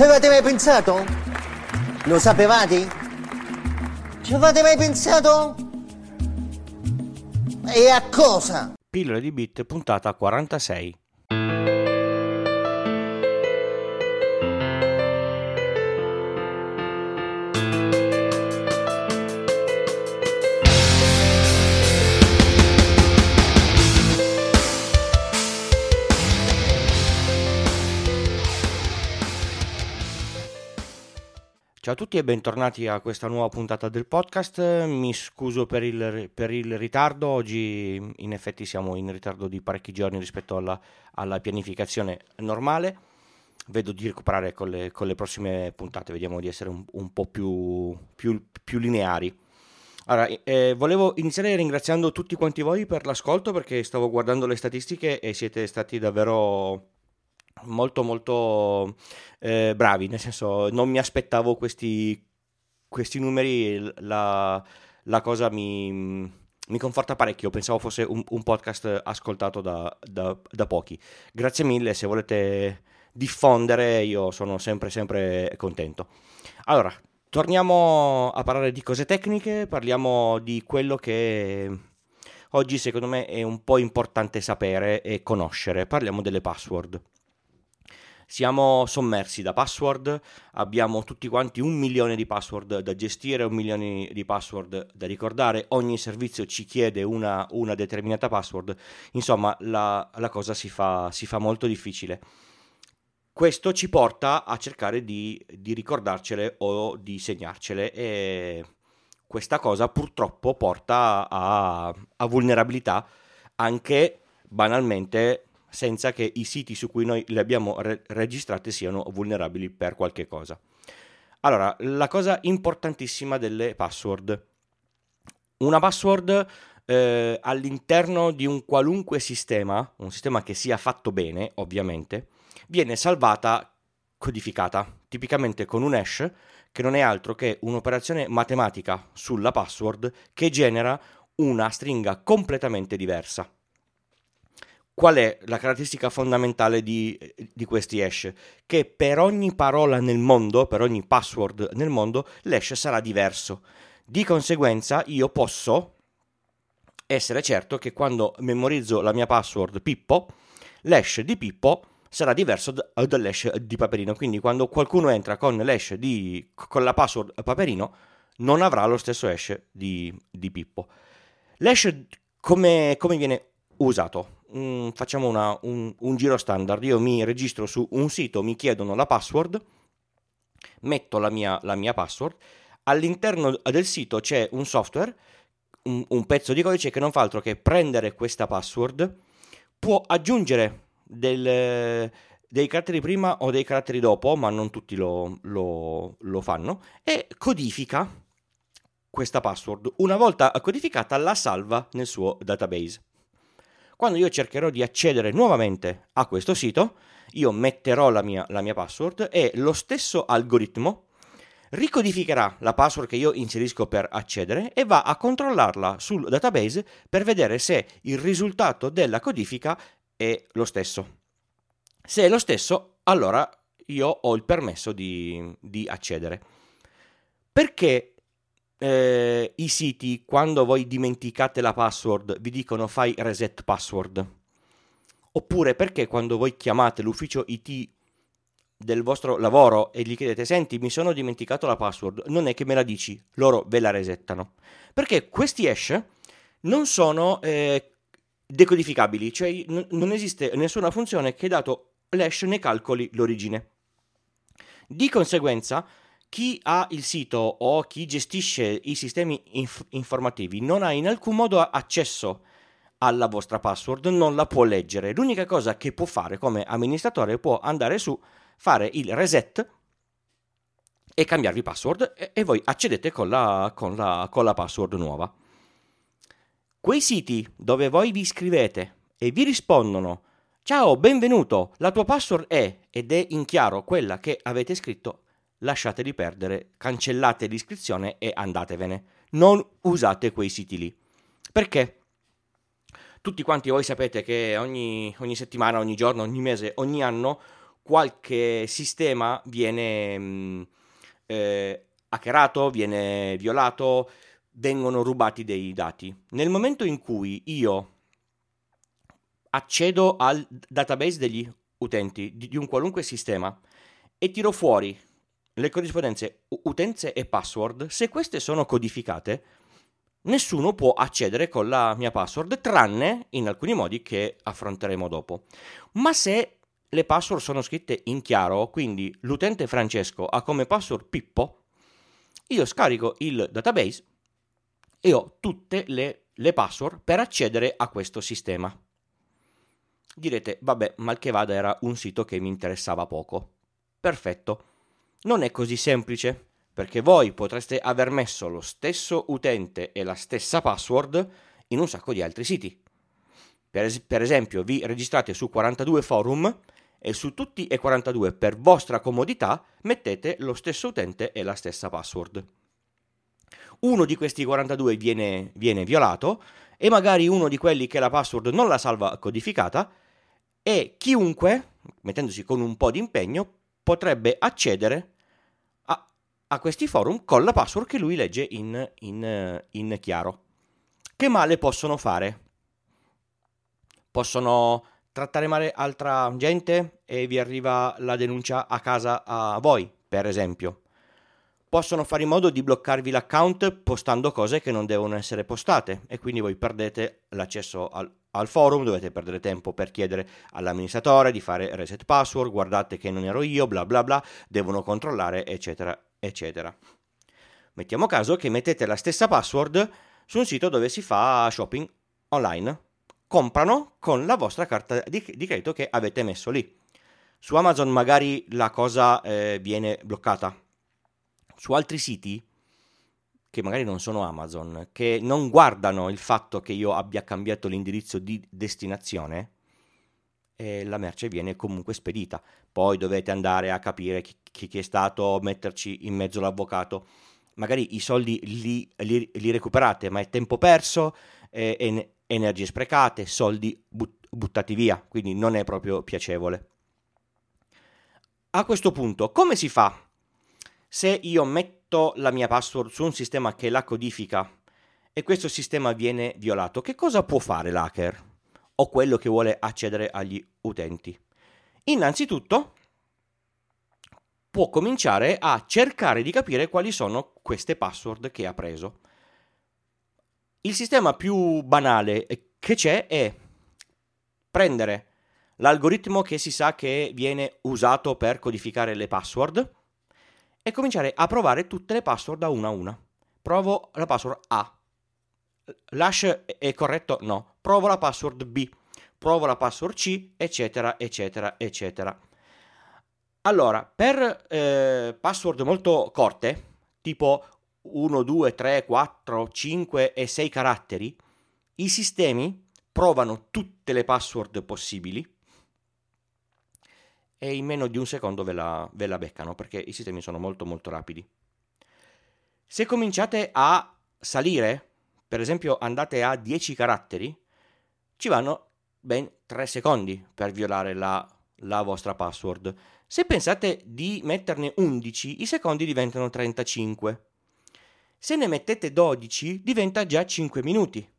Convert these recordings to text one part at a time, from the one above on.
Ci avete mai pensato? Lo sapevate? Ci avete mai pensato? E a cosa? Pillole di Bit, puntata 46. Ciao a tutti e bentornati a questa nuova puntata del podcast. Mi scuso per il, per il, ritardo, oggi in effetti siamo in ritardo di parecchi giorni rispetto alla, alla pianificazione normale. Vedo di recuperare con le, con le, prossime puntate, vediamo di essere un, un po' più, più, più, lineari. Allora, eh, volevo iniziare ringraziando tutti quanti voi per l'ascolto perché stavo guardando le statistiche e siete stati davvero molto molto eh, bravi, nel senso non mi aspettavo questi, questi numeri, la, la cosa mi, mi, conforta parecchio, pensavo fosse un, un podcast ascoltato da, da, da, pochi. Grazie mille, se volete diffondere io sono sempre sempre contento. Allora, torniamo a parlare di cose tecniche, parliamo di quello che oggi secondo me è un po' importante sapere e conoscere, parliamo delle password. Siamo sommersi da password, abbiamo tutti quanti un milione di password da gestire, un milione di password da ricordare, ogni servizio ci chiede una, una determinata password, insomma la, la cosa si fa, si fa, molto difficile. Questo ci porta a cercare di, di ricordarcele o di segnarcele e questa cosa purtroppo porta a, a vulnerabilità anche banalmente senza che i siti su cui noi le abbiamo re- registrate siano vulnerabili per qualche cosa. Allora, la cosa importantissima delle password. Una password eh, all'interno di un qualunque sistema, un sistema che sia fatto bene, ovviamente, viene salvata codificata, tipicamente con un hash che non è altro che un'operazione matematica sulla password che genera una stringa completamente diversa qual è la caratteristica fondamentale di, di, questi hash? Che per ogni parola nel mondo, per ogni password nel mondo, l'hash sarà diverso. Di conseguenza io posso essere certo che quando memorizzo la mia password Pippo, l'hash di Pippo sarà diverso dall'hash di Paperino. Quindi quando qualcuno entra con l'hash di, con la password Paperino, non avrà lo stesso hash di, di Pippo. L'hash come, come viene usato? Mm, facciamo una, un, un giro standard, io mi registro su un sito, mi chiedono la password, metto la mia, la mia password, all'interno del sito c'è un software, un, un, pezzo di codice che non fa altro che prendere questa password, può aggiungere del, dei caratteri prima o dei caratteri dopo, ma non tutti lo, lo, lo fanno, e codifica questa password. Una volta codificata la salva nel suo database. Quando io cercherò di accedere nuovamente a questo sito, io metterò la mia, la mia password e lo stesso algoritmo ricodificherà la password che io inserisco per accedere e va a controllarla sul database per vedere se il risultato della codifica è lo stesso. Se è lo stesso, allora io ho il permesso di, di accedere. Perché eh, i siti, quando voi dimenticate la password, vi dicono fai reset password? Oppure perché quando voi chiamate l'ufficio IT del vostro lavoro e gli chiedete senti mi sono dimenticato la password, non è che me la dici, loro ve la resettano. Perché questi hash non sono eh, decodificabili, cioè n- non esiste nessuna funzione che dato l'hash ne calcoli l'origine. Di conseguenza, chi ha il sito o chi gestisce i sistemi inf- informativi non ha in alcun modo accesso alla vostra password, non la può leggere. L'unica cosa che può fare come amministratore può andare su, fare il reset e cambiarvi password e, e voi accedete con la, con, la, con la password nuova. Quei siti dove voi vi iscrivete e vi rispondono Ciao, benvenuto, la tua password è ed è in chiaro quella che avete scritto lasciateli perdere, cancellate l'iscrizione e andatevene. Non usate quei siti lì. Perché? Tutti quanti voi sapete che ogni, ogni settimana, ogni giorno, ogni mese, ogni anno qualche sistema viene mh, mm, eh, hackerato, viene violato, vengono rubati dei dati. Nel momento in cui io accedo al database degli utenti di, di un qualunque sistema e tiro fuori le corrispondenze utenze e password, se queste sono codificate, nessuno può accedere con la mia password, tranne in alcuni modi che affronteremo dopo. Ma se le password sono scritte in chiaro, quindi l'utente Francesco ha come password Pippo, io scarico il database e ho tutte le, le password per accedere a questo sistema. Direte, vabbè, mal che vada era un sito che mi interessava poco. Perfetto. Non è così semplice, perché voi potreste aver messo lo stesso utente e la stessa password in un sacco di altri siti. Per, es- per esempio, vi registrate su 42 forum e su tutti e 42 per vostra comodità mettete lo stesso utente e la stessa password. Uno di questi 42 viene, viene violato e magari uno di quelli che la password non la salva codificata e chiunque, mettendosi con un po' di impegno, potrebbe accedere a, a questi forum con la password che lui legge in, in, in chiaro. Che male possono fare? Possono trattare male altra gente e vi arriva la denuncia a casa a voi, per esempio. Possono fare in modo di bloccarvi l'account postando cose che non devono essere postate e quindi voi perdete l'accesso al, al forum, dovete perdere tempo per chiedere all'amministratore di fare reset password, guardate che non ero io, bla bla bla, devono controllare, eccetera, eccetera. Mettiamo caso che mettete la stessa password su un sito dove si fa shopping online comprano con la vostra carta di, di credito che avete messo lì. Su Amazon magari la cosa eh, viene bloccata. Su altri siti, che magari non sono Amazon, che non guardano il fatto che io abbia cambiato l'indirizzo di destinazione, eh, la merce viene comunque spedita. Poi dovete andare a capire chi, chi è stato, metterci in mezzo l'avvocato. Magari i soldi li, li, li recuperate, ma è tempo perso eh, e, energie sprecate, soldi but- buttati via, quindi non è proprio piacevole. A questo punto, come si fa se io metto la mia password su un sistema che la codifica e questo sistema viene violato? Che cosa può fare l'hacker o quello che vuole accedere agli utenti? Innanzitutto, può cominciare a cercare di capire quali sono queste password che ha preso. Il sistema più banale che c'è è prendere l'algoritmo che si sa che viene usato per codificare le password e cominciare a provare tutte le password a una a una. Provo la password A. L'hash è corretto? No. Provo la password B. Provo la password C, eccetera, eccetera, eccetera. Allora, per eh, password molto corte, tipo 1, 2, 3, 4, 5 e 6 caratteri, i sistemi provano tutte le password possibili e in meno di un secondo ve la, ve la beccano perché i sistemi sono molto molto rapidi. Se cominciate a salire, per esempio andate a 10 caratteri, ci vanno ben 3 secondi per violare la, la vostra password. Se pensate di metterne 11, i secondi diventano 35. Se ne mettete 12 diventa già 5 minuti.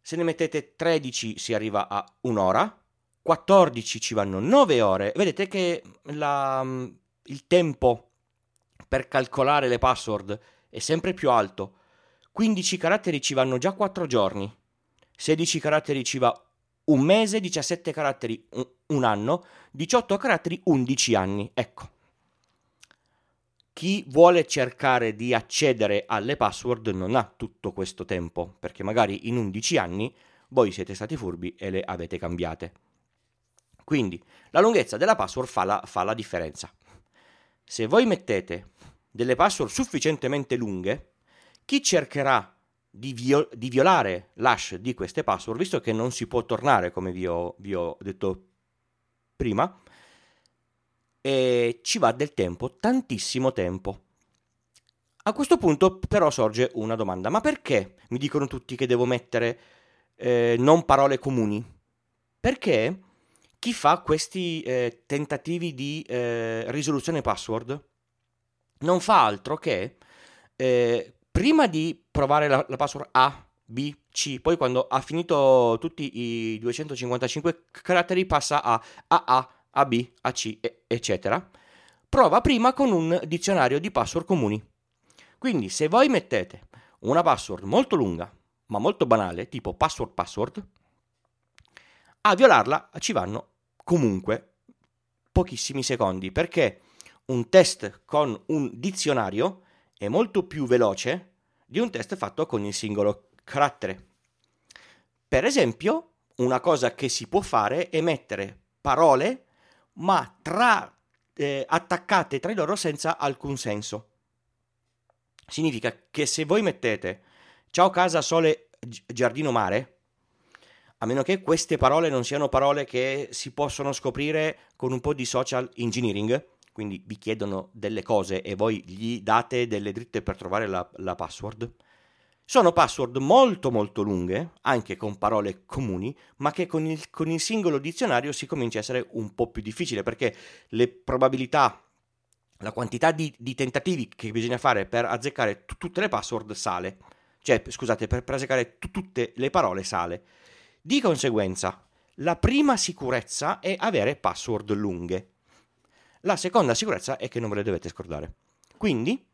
Se ne mettete 13 si arriva a un'ora, 14 ci vanno 9 ore. Vedete che la, il tempo per calcolare le password è sempre più alto. 15 caratteri ci vanno già 4 giorni, 16 caratteri ci va un mese, 17 caratteri un anno, 18 caratteri 11 anni. Ecco chi vuole cercare di accedere alle password non ha tutto questo tempo, perché magari in 11 anni voi siete stati furbi e le avete cambiate. Quindi la lunghezza della password fa la, fa la differenza. Se voi mettete delle password sufficientemente lunghe, chi cercherà di, viol- di, violare l'hash di queste password, visto che non si può tornare, come vi ho, vi ho detto prima, e ci va del tempo, tantissimo tempo. A questo punto però sorge una domanda, ma perché mi dicono tutti che devo mettere eh, non parole comuni? Perché chi fa questi eh, tentativi di eh, risoluzione password non fa altro che eh, prima di provare la, la, password A, B, C, poi quando ha finito tutti i 255 caratteri passa a AA, AB, AC, eccetera. Prova prima con un dizionario di password comuni. Quindi se voi mettete una password molto lunga, ma molto banale, tipo password password, a violarla ci vanno comunque pochissimi secondi, perché un test con un dizionario è molto più veloce di un test fatto con il singolo carattere. Per esempio, una cosa che si può fare è mettere parole ma tra, eh, attaccate tra loro senza alcun senso. Significa che se voi mettete ciao casa, sole, giardino, mare, a meno che queste parole non siano parole che si possono scoprire con un po' di social engineering, quindi vi chiedono delle cose e voi gli date delle dritte per trovare la, la password, sono password molto molto lunghe, anche con parole comuni, ma che con il, con il singolo dizionario si comincia a essere un po' più difficile perché le probabilità la quantità di, di, tentativi che bisogna fare per azzeccare t- tutte le password sale. Cioè, scusate, per, per azzeccare t- tutte le parole sale. Di conseguenza, la prima sicurezza è avere password lunghe. La seconda sicurezza è che non ve le dovete scordare. Quindi,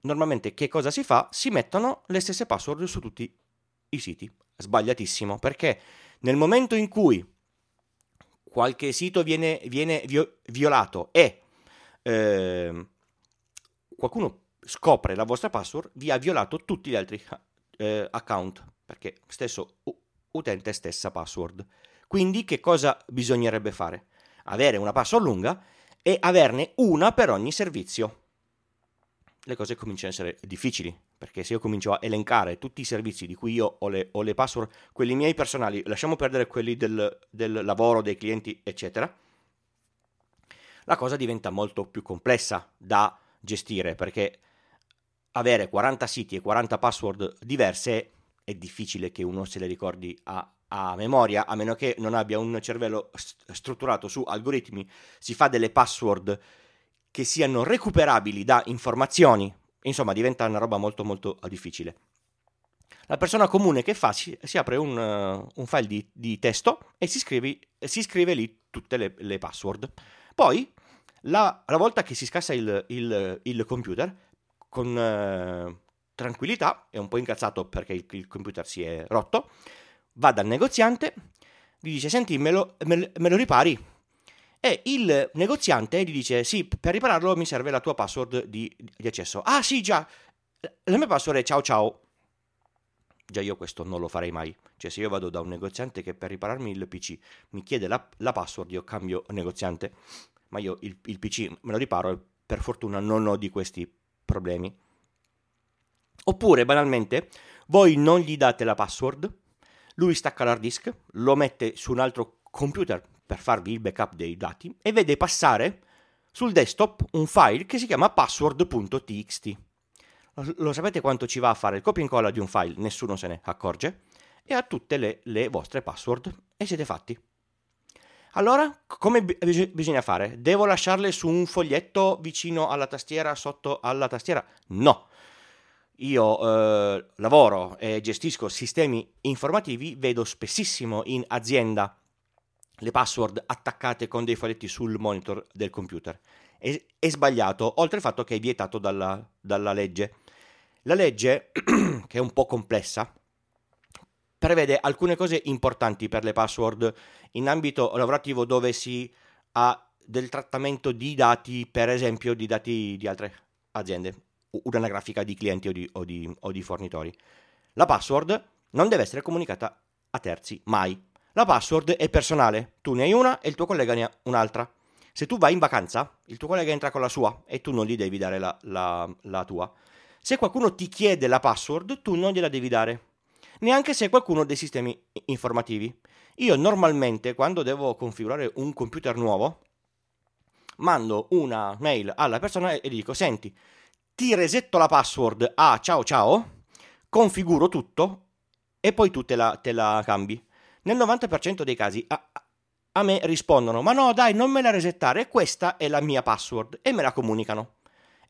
normalmente che cosa si fa? Si mettono le stesse password su tutti i siti. Sbagliatissimo, perché nel momento in cui qualche sito viene, viene violato e eh, qualcuno scopre la vostra password, vi ha violato tutti gli altri eh, account, perché stesso utente stessa password. Quindi che cosa bisognerebbe fare? Avere una password lunga e averne una per ogni servizio le cose cominciano ad essere difficili, perché se io comincio a elencare tutti i servizi di cui io ho le, ho le password, quelli miei personali, lasciamo perdere quelli del, del lavoro, dei clienti, eccetera, la cosa diventa molto più complessa da gestire, perché avere 40 siti e 40 password diverse è difficile che uno se le ricordi a, a memoria, a meno che non abbia un cervello strutturato su algoritmi, si fa delle password che siano recuperabili da informazioni, insomma diventa una roba molto molto difficile. La persona comune che fa si, si apre un, uh, un, file di, di testo e si scrive, si scrive, lì tutte le, le password. Poi, la, la, volta che si scassa il, il, il computer, con uh, tranquillità, è un po' incazzato perché il, il, computer si è rotto, va dal negoziante, gli dice, senti, me lo, me, me lo ripari? e il negoziante gli dice sì, per ripararlo mi serve la tua password di, di accesso. Ah sì, già, la mia password è ciao ciao. Già io questo non lo farei mai. Cioè se io vado da un negoziante che per ripararmi il PC mi chiede la, la password, io cambio negoziante. Ma io il, il PC me lo riparo e per fortuna non ho di questi problemi. Oppure, banalmente, voi non gli date la password, lui stacca l'hard disk, lo mette su un altro computer per farvi il backup dei dati e vede passare sul desktop un file che si chiama password.txt. Lo sapete quanto ci va a fare il copia e incolla di un file? Nessuno se ne accorge. E ha tutte le, le vostre password e siete fatti. Allora, come b- bisogna fare? Devo lasciarle su un foglietto vicino alla tastiera, sotto alla tastiera? No. Io eh, lavoro e gestisco sistemi informativi, vedo spessissimo in azienda le password attaccate con dei faletti sul monitor del computer. È, è sbagliato, oltre al fatto che è vietato dalla, dalla legge. La legge, che è un po' complessa, prevede alcune cose importanti per le password in ambito lavorativo dove si ha del trattamento di dati, per esempio di dati di altre aziende, un'anagrafica di clienti o di, o, di, o di fornitori. La password non deve essere comunicata a terzi, mai. La password è personale, tu ne hai una e il tuo collega ne ha un'altra. Se tu vai in vacanza, il tuo collega entra con la sua e tu non gli devi dare la, la, la tua. Se qualcuno ti chiede la password, tu non gliela devi dare. Neanche se qualcuno dei sistemi informativi. Io normalmente, quando devo configurare un computer nuovo, mando una mail alla persona e dico: Senti, ti resetto la password a ciao ciao, configuro tutto e poi tu te la, te la cambi. Nel 90% dei casi a me rispondono: Ma no, dai, non me la resettare, questa è la mia password e me la comunicano.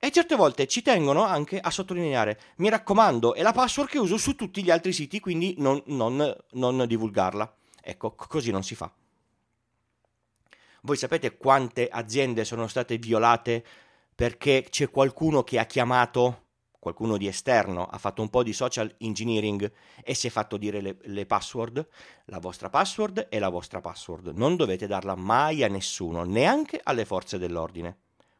E certe volte ci tengono anche a sottolineare: mi raccomando, è la password che uso su tutti gli altri siti, quindi non, non, non divulgarla. Ecco, così non si fa. Voi sapete quante aziende sono state violate perché c'è qualcuno che ha chiamato qualcuno di esterno ha fatto un po' di social engineering e si è fatto dire le, le, password, la vostra password è la vostra password. Non dovete darla mai a nessuno, neanche alle forze dell'ordine.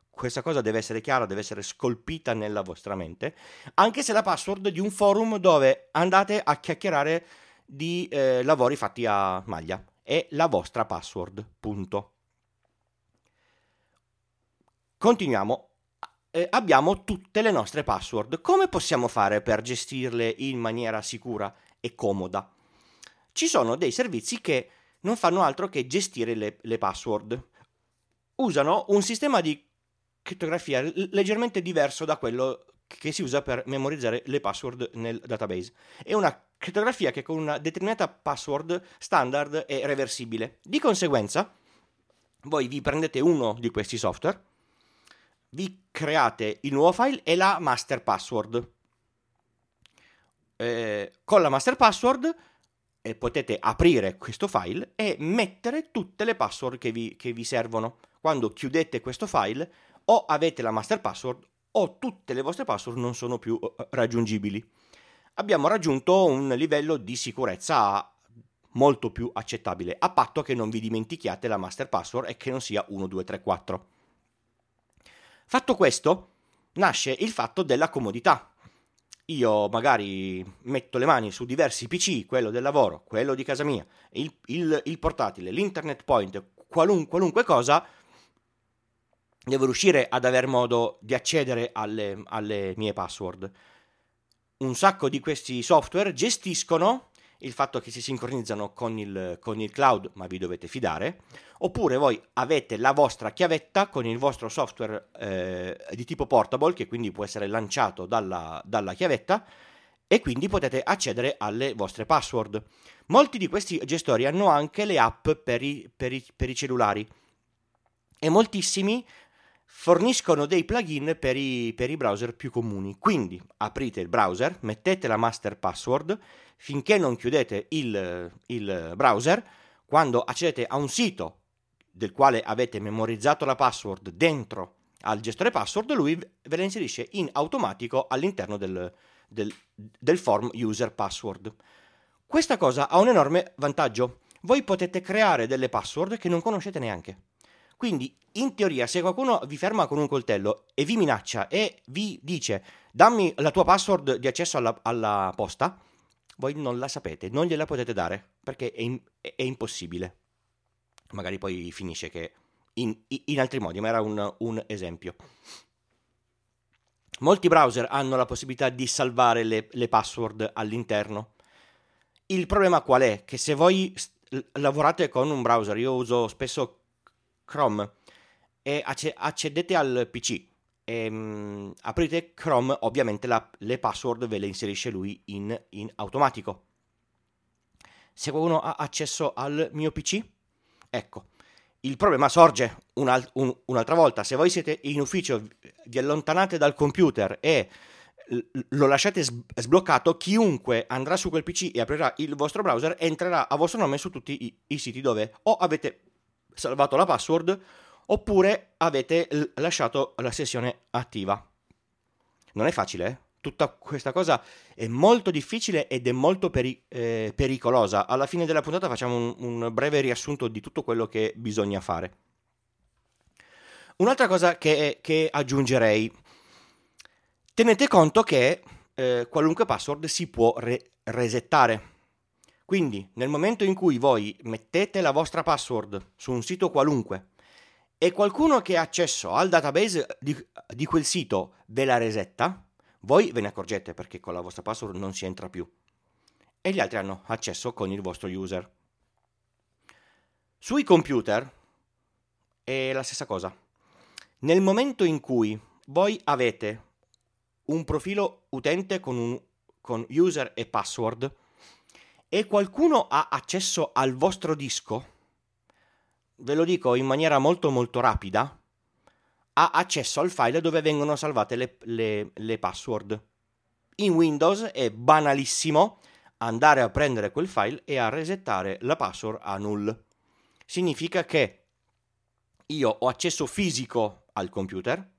Questa cosa deve essere chiara, deve essere scolpita nella vostra mente, anche se la password di un forum dove andate a chiacchierare di eh, lavori fatti a maglia. È la vostra password, punto. Continuiamo eh, abbiamo tutte le nostre password. Come possiamo fare per gestirle in maniera sicura e comoda? Ci sono dei servizi che non fanno altro che gestire le, le password. Usano un sistema di crittografia leggermente diverso da quello che si usa per memorizzare le password nel database. È una crittografia che con una determinata password standard è reversibile. Di conseguenza, voi vi prendete uno di questi software, vi create il nuovo file e la master password. Eh, con la master password eh, potete aprire questo file e mettere tutte le password che vi, che vi servono. Quando chiudete questo file o avete la master password o tutte le vostre password non sono più uh, raggiungibili. Abbiamo raggiunto un livello di sicurezza molto più accettabile, a patto che non vi dimentichiate la master password e che non sia 1234. Fatto questo, nasce il fatto della comodità. Io magari metto le mani su diversi PC, quello del lavoro, quello di casa mia, il, il, il portatile, l'internet point, qualun, qualunque cosa, devo riuscire ad aver modo di accedere alle, alle mie password. Un sacco di questi software gestiscono il fatto che si sincronizzano con il, con il, cloud, ma vi dovete fidare, oppure voi avete la vostra chiavetta con il vostro software eh, di tipo portable, che quindi può essere lanciato dalla, dalla chiavetta, e quindi potete accedere alle vostre password. Molti di questi gestori hanno anche le app per i, per i, per i cellulari e moltissimi forniscono dei plugin per i, per i browser più comuni. Quindi aprite il browser, mettete la master password, finché non chiudete il, il browser, quando accedete a un sito del quale avete memorizzato la password dentro al gestore password, lui ve la inserisce in automatico all'interno del, del, del form user password. Questa cosa ha un enorme vantaggio. Voi potete creare delle password che non conoscete neanche. Quindi, in teoria, se qualcuno vi ferma con un coltello e vi minaccia e vi dice dammi la tua password di accesso alla, alla posta, voi non la sapete, non gliela potete dare perché è, in, è impossibile. Magari poi finisce che in, in altri modi, ma era un, un, esempio. Molti browser hanno la possibilità di salvare le, le password all'interno. Il problema qual è? Che se voi lavorate con un browser, io uso spesso Chrome e accedete al PC e, um, aprite Chrome, ovviamente la, le password ve le inserisce lui in, in automatico. Se qualcuno ha accesso al mio PC, ecco, il problema sorge un, un, un'altra volta. Se voi siete in ufficio, vi allontanate dal computer e lo lasciate sbloccato, chiunque andrà su quel PC e aprirà il vostro browser entrerà a vostro nome su tutti i, i siti dove o avete salvato la password oppure avete l- lasciato la sessione attiva. Non è facile, eh? Tutta questa cosa è molto difficile ed è molto peri- eh, pericolosa. Alla fine della puntata facciamo un, un breve riassunto di tutto quello che bisogna fare. Un'altra cosa che, che aggiungerei, tenete conto che eh, qualunque password si può re- resettare. Quindi nel momento in cui voi mettete la vostra password su un sito qualunque e qualcuno che ha accesso al database di, di quel sito ve la resetta, voi ve ne accorgete perché con la vostra password non si entra più e gli altri hanno accesso con il vostro user. Sui computer è la stessa cosa. Nel momento in cui voi avete un profilo utente con, un, con user e password e qualcuno ha accesso al vostro disco, ve lo dico in maniera molto molto rapida, ha accesso al file dove vengono salvate le, le, le password. In Windows è banalissimo andare a prendere quel file e a resettare la password a null. Significa che io ho accesso fisico al computer,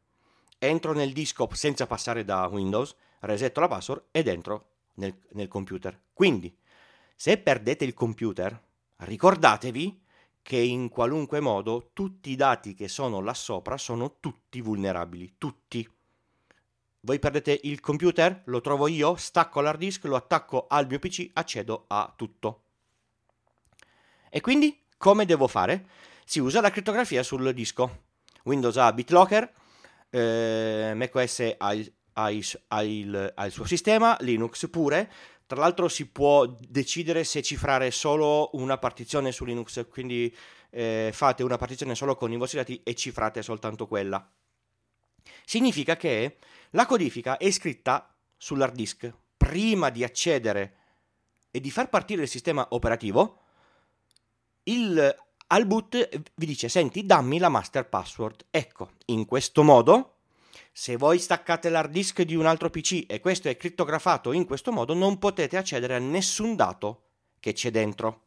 entro nel disco senza passare da Windows, resetto la password ed entro nel, nel computer. Quindi, se perdete il computer, ricordatevi che in qualunque modo tutti i dati che sono là sopra sono tutti vulnerabili, tutti. Voi perdete il computer, lo trovo io, stacco l'hard disk, lo attacco al mio PC, accedo a tutto. E quindi come devo fare? Si usa la crittografia sul disco. Windows ha BitLocker, eh, macOS ha il, ha, il, ha, il, ha il suo sistema, Linux pure. Tra l'altro si può decidere se cifrare solo una partizione su Linux, quindi eh, fate una partizione solo con i vostri dati e cifrate soltanto quella. Significa che la codifica è scritta sull'hard disk prima di accedere e di far partire il sistema operativo. Il, al boot vi dice: Senti, dammi la master password. Ecco, in questo modo, se voi staccate l'hard disk di un altro PC e questo è crittografato in questo modo, non potete accedere a nessun dato che c'è dentro.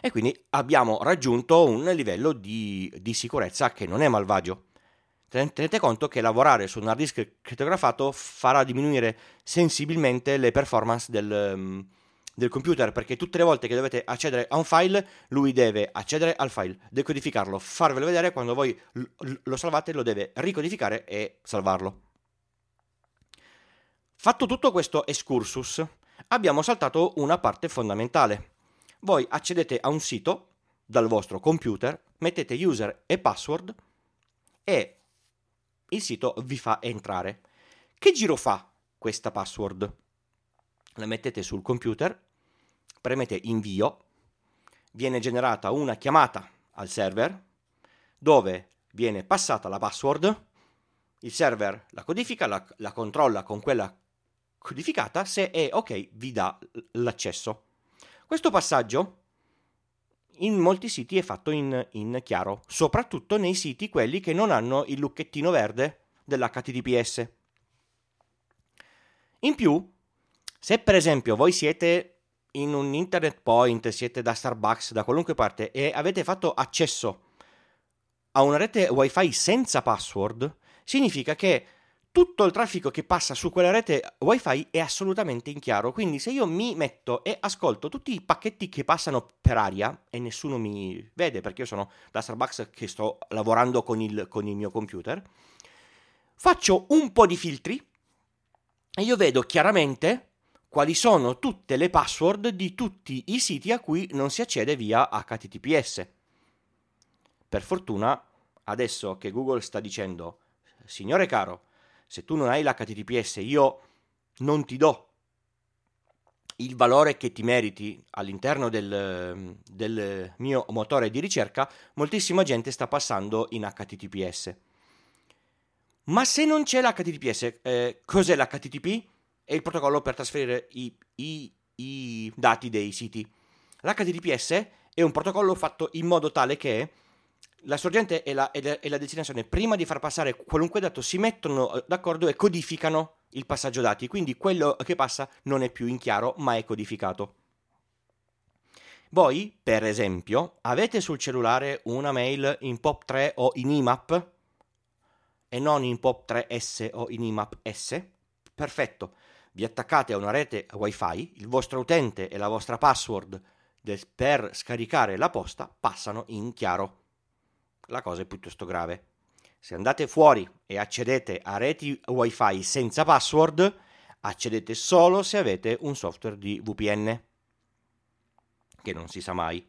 E quindi abbiamo raggiunto un livello di, di sicurezza che non è malvagio tenete conto che lavorare su un hard disk crittografato farà diminuire sensibilmente le performance del, mm, del, computer perché tutte le volte che dovete accedere a un file lui deve accedere al file, decodificarlo, farvelo vedere quando voi lo salvate lo deve ricodificare e salvarlo. Fatto tutto questo excursus abbiamo saltato una parte fondamentale. Voi accedete a un sito dal vostro computer, mettete user e password e il sito vi fa entrare. Che giro fa questa password? La mettete sul computer, premete invio, viene generata una chiamata al server dove viene passata la password, il server la codifica, la, la controlla con quella codificata, se è ok vi dà l'accesso. Questo passaggio in molti siti è fatto in, in, chiaro, soprattutto nei siti quelli che non hanno il lucchettino verde dell'HTTPS. In più, se per esempio voi siete in un internet point, siete da Starbucks, da qualunque parte e avete fatto accesso a una rete wifi senza password, significa che tutto il traffico che passa su quella rete wifi è assolutamente in chiaro. Quindi se io mi metto e ascolto tutti i pacchetti che passano per aria e nessuno mi vede perché io sono da Starbucks che sto lavorando con il, con il mio computer, faccio un po' di filtri e io vedo chiaramente quali sono tutte le password di tutti i siti a cui non si accede via HTTPS. Per fortuna, adesso che Google sta dicendo, signore caro, se tu non hai l'HTTPS io non ti do il valore che ti meriti all'interno del, del, mio motore di ricerca, moltissima gente sta passando in HTTPS. Ma se non c'è l'HTTPS, eh, cos'è l'HTTP? È il protocollo per trasferire i, i, i dati dei siti. L'HTTPS è un protocollo fatto in modo tale che la sorgente e la, e, la, destinazione, prima di far passare qualunque dato, si mettono eh, d'accordo e codificano il passaggio dati. Quindi quello che passa non è più in chiaro, ma è codificato. Voi, per esempio, avete sul cellulare una mail in POP3 o in IMAP e non in POP3S o in IMAP S? Perfetto. Vi attaccate a una rete WiFi, il vostro utente e la vostra password per scaricare la posta passano in chiaro la cosa è piuttosto grave. Se andate fuori e accedete a reti wifi senza password, accedete solo se avete un software di VPN, che non si sa mai.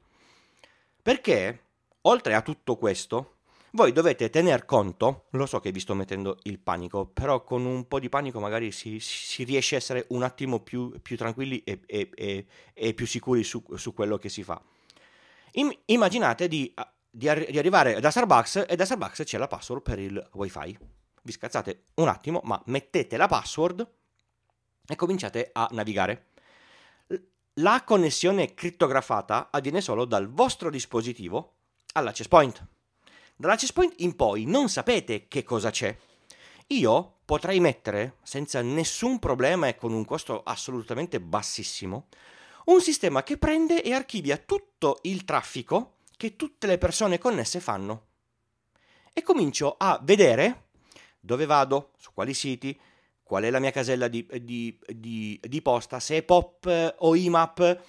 Perché, oltre a tutto questo, voi dovete tener conto, lo so che vi sto mettendo il panico, però con un po' di panico magari si, si riesce a essere un attimo più, più tranquilli e, e, e, e, più sicuri su, su quello che si fa. immaginate di di, arri- di, arrivare da Starbucks e da Starbucks c'è la password per il wifi. Vi scazzate un attimo, ma mettete la password e cominciate a navigare. La connessione crittografata avviene solo dal vostro dispositivo all'access point. Dall'access point in poi non sapete che cosa c'è. Io potrei mettere, senza nessun problema e con un costo assolutamente bassissimo, un sistema che prende e archivia tutto il traffico che tutte le persone connesse fanno. E comincio a vedere dove vado, su quali siti, qual è la mia casella di, di, di, di posta, se è POP o IMAP,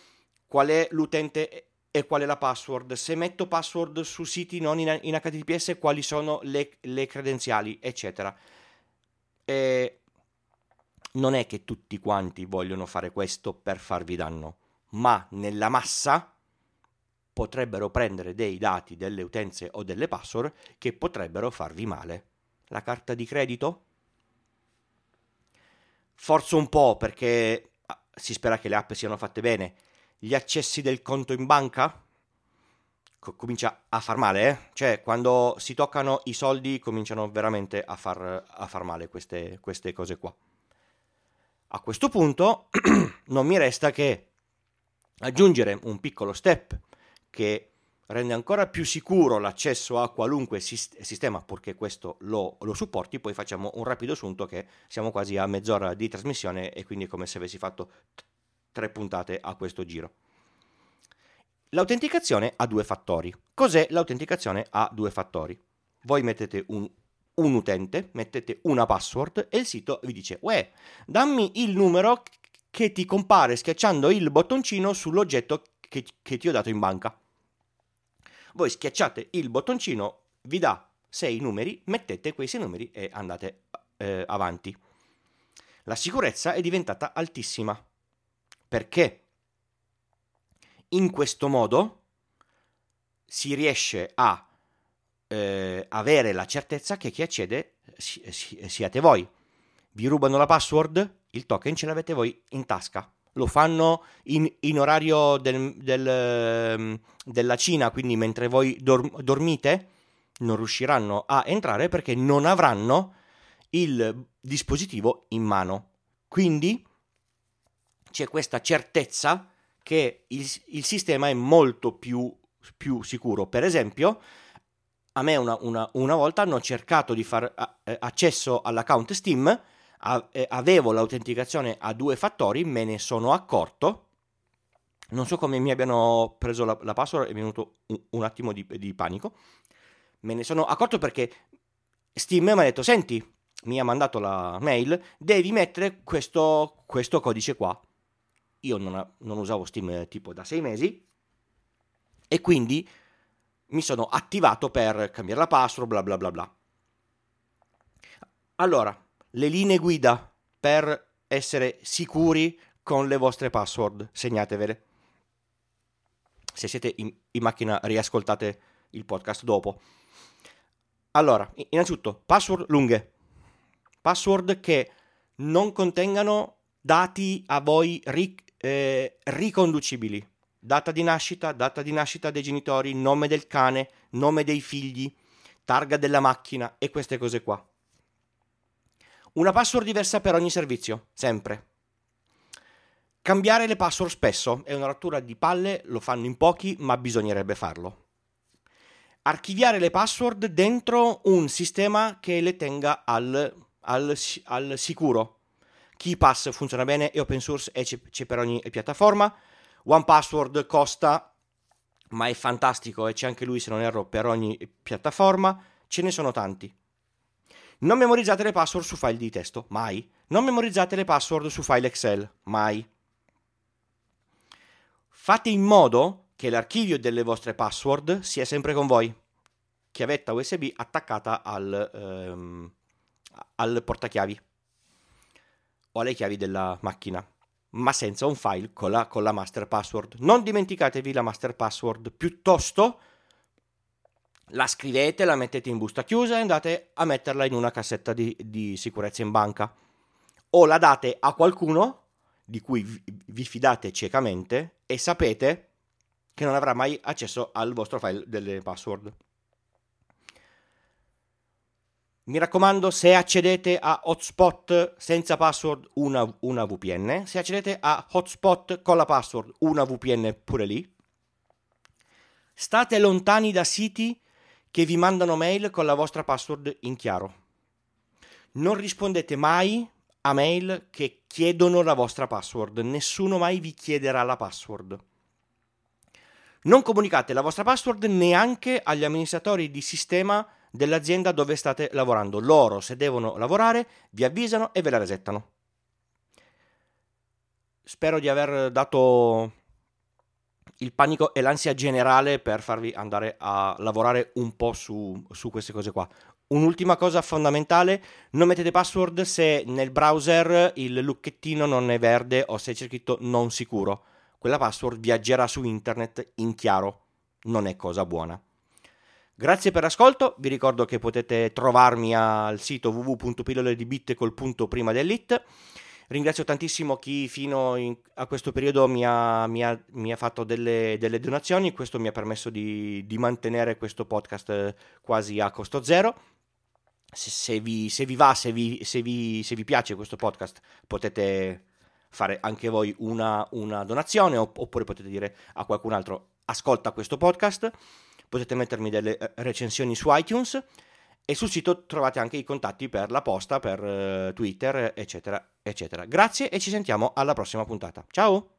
qual è l'utente e qual è la password. Se metto password su siti non in, in HTTPS, quali sono le, le credenziali, eccetera. E non è che tutti quanti vogliono fare questo per farvi danno, ma nella massa potrebbero prendere dei dati delle utenze o delle password che potrebbero farvi male. La carta di credito? Forse un po' perché ah, si spera che le app siano fatte bene. Gli accessi del conto in banca? Co- comincia a far male, eh? Cioè, quando si toccano i soldi cominciano veramente a far, a far male queste, queste cose qua. A questo punto non mi resta che aggiungere un piccolo step che rende ancora più sicuro l'accesso a qualunque sist- sistema purché questo lo, lo, supporti, poi facciamo un rapido assunto che siamo quasi a mezz'ora di trasmissione e quindi è come se avessi fatto tre puntate a questo giro. L'autenticazione ha due fattori. Cos'è l'autenticazione a due fattori? Voi mettete un, un utente, mettete una password e il sito vi dice, uè, dammi il numero che ti compare schiacciando il bottoncino sull'oggetto che, che ti ho dato in banca voi schiacciate il bottoncino, vi dà sei numeri, mettete quei sei numeri e andate eh, avanti. La sicurezza è diventata altissima perché in questo modo si riesce a eh, avere la certezza che chi accede si, si, siate voi. Vi rubano la password, il token ce l'avete voi in tasca lo fanno in, in orario del, del, della Cina, quindi mentre voi dor- dormite, non riusciranno a entrare perché non avranno il dispositivo in mano. Quindi c'è questa certezza che il, il sistema è molto più, più, sicuro. Per esempio, a me una, una, una volta hanno cercato di fare eh, accesso all'account Steam eh, avevo l'autenticazione a due fattori, me ne sono accorto. Non so come mi abbiano preso la, la password, è venuto un, un attimo di, di, panico. Me ne sono accorto perché Steam mi ha detto: Senti, mi ha mandato la mail, devi mettere questo, questo codice qua. Io non, non usavo Steam tipo da sei mesi e quindi mi sono attivato per cambiare la password, bla bla bla bla. Allora, le linee guida per essere sicuri con le vostre password, segnatevele. Se siete in, in macchina riascoltate il podcast dopo. Allora, innanzitutto, password lunghe. Password che non contengano dati a voi ric- eh, riconducibili. Data di nascita, data di nascita dei genitori, nome del cane, nome dei figli, targa della macchina e queste cose qua. Una password diversa per ogni servizio, sempre. Cambiare le password spesso è una rottura di palle, lo fanno in pochi, ma bisognerebbe farlo. Archiviare le password dentro un sistema che le tenga al, al, al sicuro. KeyPass funziona bene, è open source e c'è, c'è per ogni piattaforma. OnePassword costa, ma è fantastico e c'è anche lui, se non erro, per ogni piattaforma. Ce ne sono tanti. Non memorizzate le password su file di testo, mai. Non memorizzate le password su file Excel, mai. Fate in modo che l'archivio delle vostre password sia sempre con voi. Chiavetta USB attaccata al, ehm, al portachiavi o alle chiavi della macchina, ma senza un file con la, con la master password. Non dimenticatevi la master password, piuttosto la scrivete, la mettete in busta chiusa e andate a metterla in una cassetta di, di sicurezza in banca. O la date a qualcuno di cui vi fidate ciecamente e sapete che non avrà mai accesso al vostro file delle password. Mi raccomando, se accedete a hotspot senza password, una, una, VPN. Se accedete a hotspot con la password, una VPN pure lì. State lontani da siti che vi mandano mail con la vostra password in chiaro. Non rispondete mai a mail che chiedono la vostra password. Nessuno mai vi chiederà la password. Non comunicate la vostra password neanche agli amministratori di sistema dell'azienda dove state lavorando. Loro, se devono lavorare, vi avvisano e ve la resettano. Spero di aver dato il panico e l'ansia generale per farvi andare a lavorare un po' su, su queste cose qua. Un'ultima cosa fondamentale, non mettete password se nel browser il lucchettino non è verde o se c'è scritto non sicuro. Quella password viaggerà su internet in chiaro, non è cosa buona. Grazie per l'ascolto, vi ricordo che potete trovarmi al sito www.pillole di. Ringrazio tantissimo chi fino in, a questo periodo mi ha, mi ha, mi ha fatto delle, delle, donazioni, questo mi ha permesso di, di mantenere questo podcast eh, quasi a costo zero. Se, se, vi, se vi, va, se vi, se vi, se vi piace questo podcast, potete fare anche voi una, una donazione oppure potete dire a qualcun altro ascolta questo podcast potete mettermi delle eh, recensioni su iTunes e sul sito trovate anche i contatti per la posta, per uh, Twitter, eccetera, eccetera. Grazie e ci sentiamo alla prossima puntata. Ciao!